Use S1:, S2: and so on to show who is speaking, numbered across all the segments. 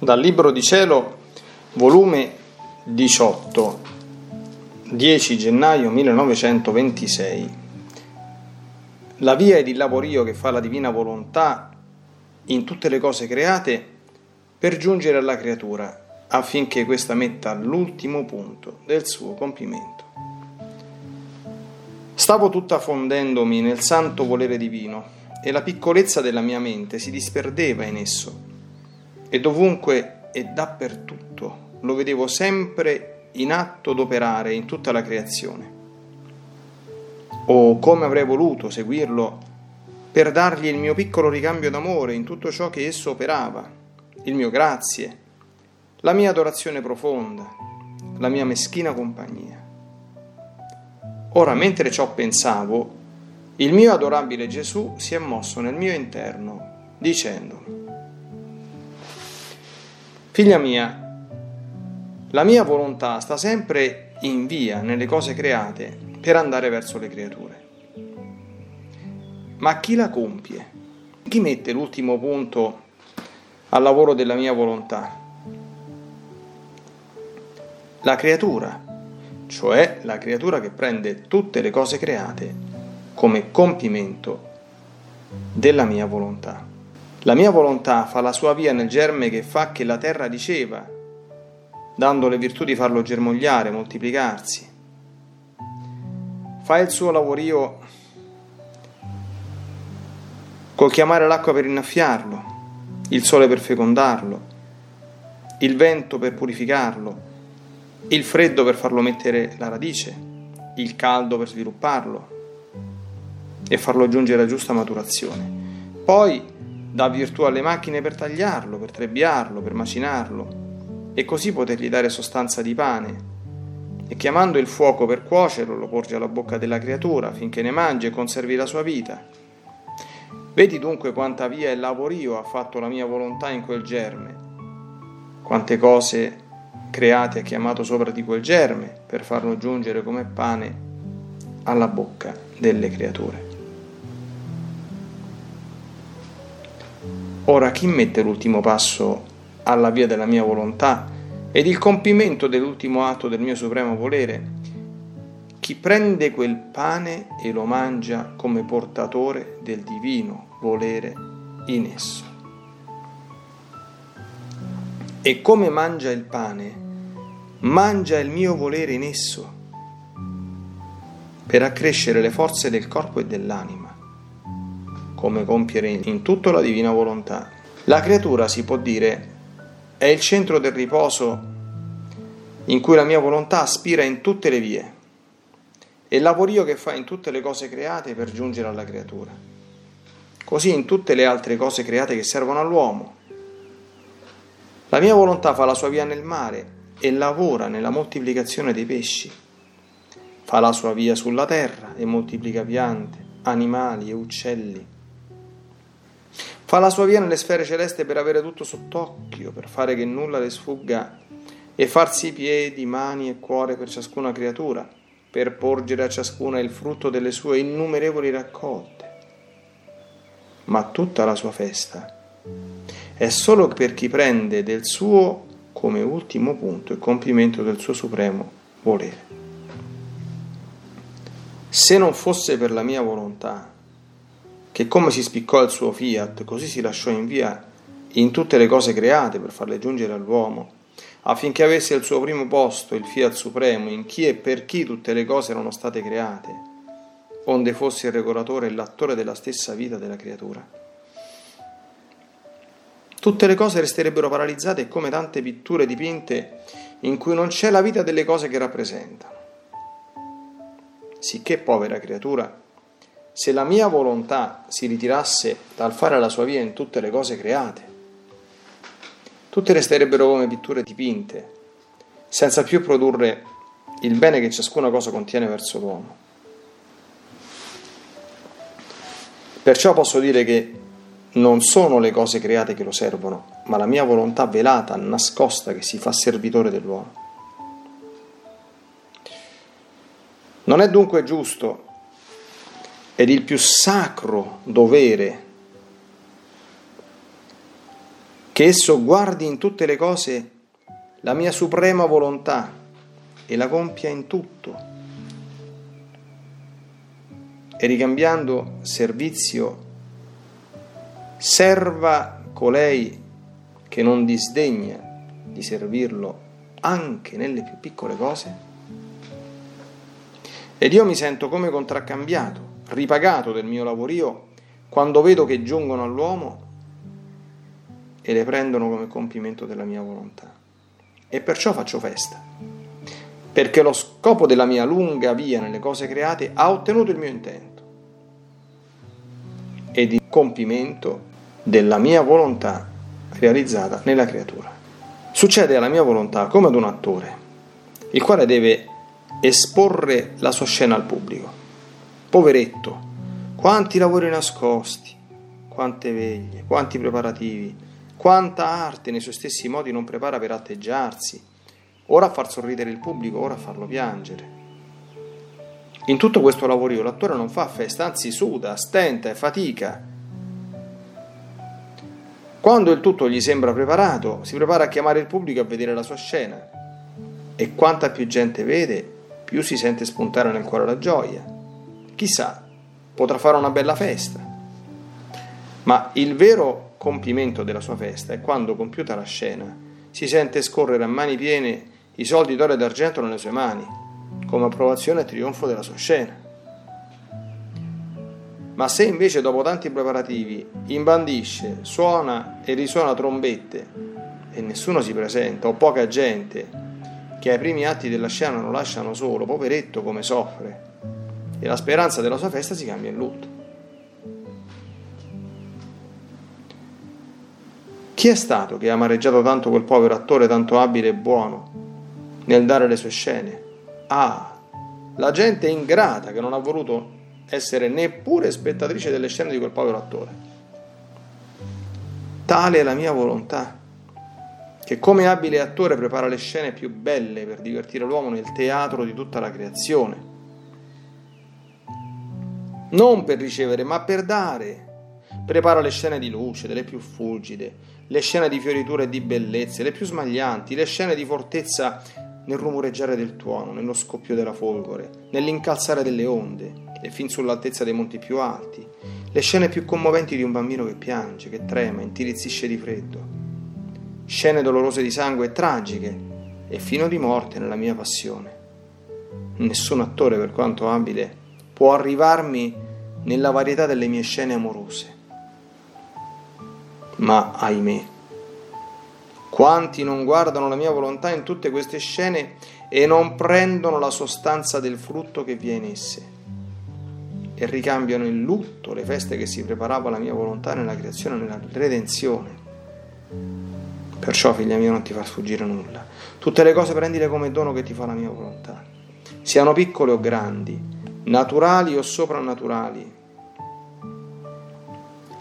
S1: Dal Libro di Cielo, volume 18, 10 gennaio 1926. La via ed il lavorio che fa la divina volontà in tutte le cose create per giungere alla creatura, affinché questa metta l'ultimo punto del suo compimento. Stavo tutta fondendomi nel santo volere divino e la piccolezza della mia mente si disperdeva in esso e dovunque e dappertutto lo vedevo sempre in atto d'operare in tutta la creazione. O come avrei voluto seguirlo per dargli il mio piccolo ricambio d'amore in tutto ciò che esso operava, il mio grazie, la mia adorazione profonda, la mia meschina compagnia. Ora, mentre ciò pensavo, il mio adorabile Gesù si è mosso nel mio interno, dicendomi, Figlia mia, la mia volontà sta sempre in via nelle cose create per andare verso le creature. Ma chi la compie? Chi mette l'ultimo punto al lavoro della mia volontà? La creatura, cioè la creatura che prende tutte le cose create come compimento della mia volontà. La mia volontà fa la sua via nel germe che fa che la terra riceva, dando le virtù di farlo germogliare, moltiplicarsi. Fa il suo lavorio col chiamare l'acqua per innaffiarlo, il sole per fecondarlo, il vento per purificarlo, il freddo per farlo mettere la radice, il caldo per svilupparlo e farlo giungere a giusta maturazione. Poi dà virtù alle macchine per tagliarlo, per trebbiarlo, per macinarlo, e così potergli dare sostanza di pane. E chiamando il fuoco per cuocerlo, lo porge alla bocca della creatura finché ne mangi e conservi la sua vita. Vedi dunque quanta via e lavorio ha fatto la mia volontà in quel germe, quante cose create ha chiamato sopra di quel germe per farlo giungere come pane alla bocca delle creature. Ora chi mette l'ultimo passo alla via della mia volontà ed il compimento dell'ultimo atto del mio supremo volere? Chi prende quel pane e lo mangia come portatore del divino volere in esso. E come mangia il pane, mangia il mio volere in esso, per accrescere le forze del corpo e dell'anima come compiere in tutto la divina volontà. La creatura, si può dire, è il centro del riposo in cui la mia volontà aspira in tutte le vie e il lavorio che fa in tutte le cose create per giungere alla creatura. Così in tutte le altre cose create che servono all'uomo. La mia volontà fa la sua via nel mare e lavora nella moltiplicazione dei pesci. Fa la sua via sulla terra e moltiplica piante, animali e uccelli Fa la sua via nelle sfere celeste per avere tutto sott'occhio, per fare che nulla le sfugga e farsi piedi, mani e cuore per ciascuna creatura, per porgere a ciascuna il frutto delle sue innumerevoli raccolte. Ma tutta la sua festa è solo per chi prende del suo come ultimo punto il compimento del suo supremo volere. Se non fosse per la mia volontà, che come si spiccò il suo fiat, così si lasciò in via in tutte le cose create per farle giungere all'uomo, affinché avesse il suo primo posto, il fiat supremo, in chi e per chi tutte le cose erano state create, onde fosse il regolatore e l'attore della stessa vita della creatura. Tutte le cose resterebbero paralizzate come tante pitture dipinte in cui non c'è la vita delle cose che rappresentano. Sicché, povera creatura, se la mia volontà si ritirasse dal fare la sua via in tutte le cose create, tutte resterebbero come pitture dipinte, senza più produrre il bene che ciascuna cosa contiene verso l'uomo. Perciò posso dire che non sono le cose create che lo servono, ma la mia volontà velata, nascosta, che si fa servitore dell'uomo. Non è dunque giusto ed il più sacro dovere che esso guardi in tutte le cose la mia suprema volontà e la compia in tutto. E ricambiando servizio, serva colei che non disdegna di servirlo anche nelle più piccole cose? Ed io mi sento come contraccambiato, ripagato del mio lavorio quando vedo che giungono all'uomo e le prendono come compimento della mia volontà. E perciò faccio festa, perché lo scopo della mia lunga via nelle cose create ha ottenuto il mio intento ed il compimento della mia volontà realizzata nella creatura. Succede alla mia volontà come ad un attore, il quale deve esporre la sua scena al pubblico. Poveretto, quanti lavori nascosti, quante veglie, quanti preparativi, quanta arte nei suoi stessi modi non prepara per atteggiarsi, ora a far sorridere il pubblico, ora a farlo piangere. In tutto questo lavorio l'attore non fa festa, anzi suda, stenta e fatica. Quando il tutto gli sembra preparato, si prepara a chiamare il pubblico a vedere la sua scena. E quanta più gente vede, più si sente spuntare nel cuore la gioia. Chissà, potrà fare una bella festa. Ma il vero compimento della sua festa è quando, compiuta la scena, si sente scorrere a mani piene i soldi d'oro e d'argento nelle sue mani, come approvazione e trionfo della sua scena. Ma se invece dopo tanti preparativi imbandisce, suona e risuona trombette e nessuno si presenta o poca gente che ai primi atti della scena lo lasciano solo, poveretto come soffre, e la speranza della sua festa si cambia in lutto. Chi è stato che ha amareggiato tanto quel povero attore tanto abile e buono nel dare le sue scene? Ah, la gente ingrata che non ha voluto essere neppure spettatrice delle scene di quel povero attore. Tale è la mia volontà che come abile attore prepara le scene più belle per divertire l'uomo nel teatro di tutta la creazione. Non per ricevere, ma per dare. Prepara le scene di luce, delle più fulgide, le scene di fioritura e di bellezze, le più smaglianti, le scene di fortezza nel rumoreggiare del tuono, nello scoppio della folgore, nell'incalzare delle onde e fin sull'altezza dei monti più alti, le scene più commoventi di un bambino che piange, che trema, intirizzisce di freddo scene dolorose di sangue e tragiche e fino di morte nella mia passione. Nessun attore, per quanto abile, può arrivarmi nella varietà delle mie scene amorose. Ma, ahimè, quanti non guardano la mia volontà in tutte queste scene e non prendono la sostanza del frutto che vi è in esse e ricambiano in lutto le feste che si preparava la mia volontà nella creazione e nella redenzione. Perciò, figlia mia, non ti far sfuggire nulla. Tutte le cose prendile come dono che ti fa la mia volontà, siano piccole o grandi, naturali o soprannaturali,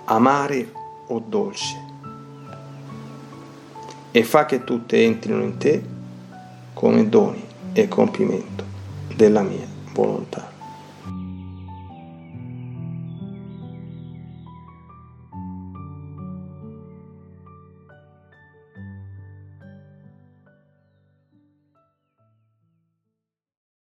S1: amare o dolce. E fa che tutte entrino in te come doni e compimento della mia volontà.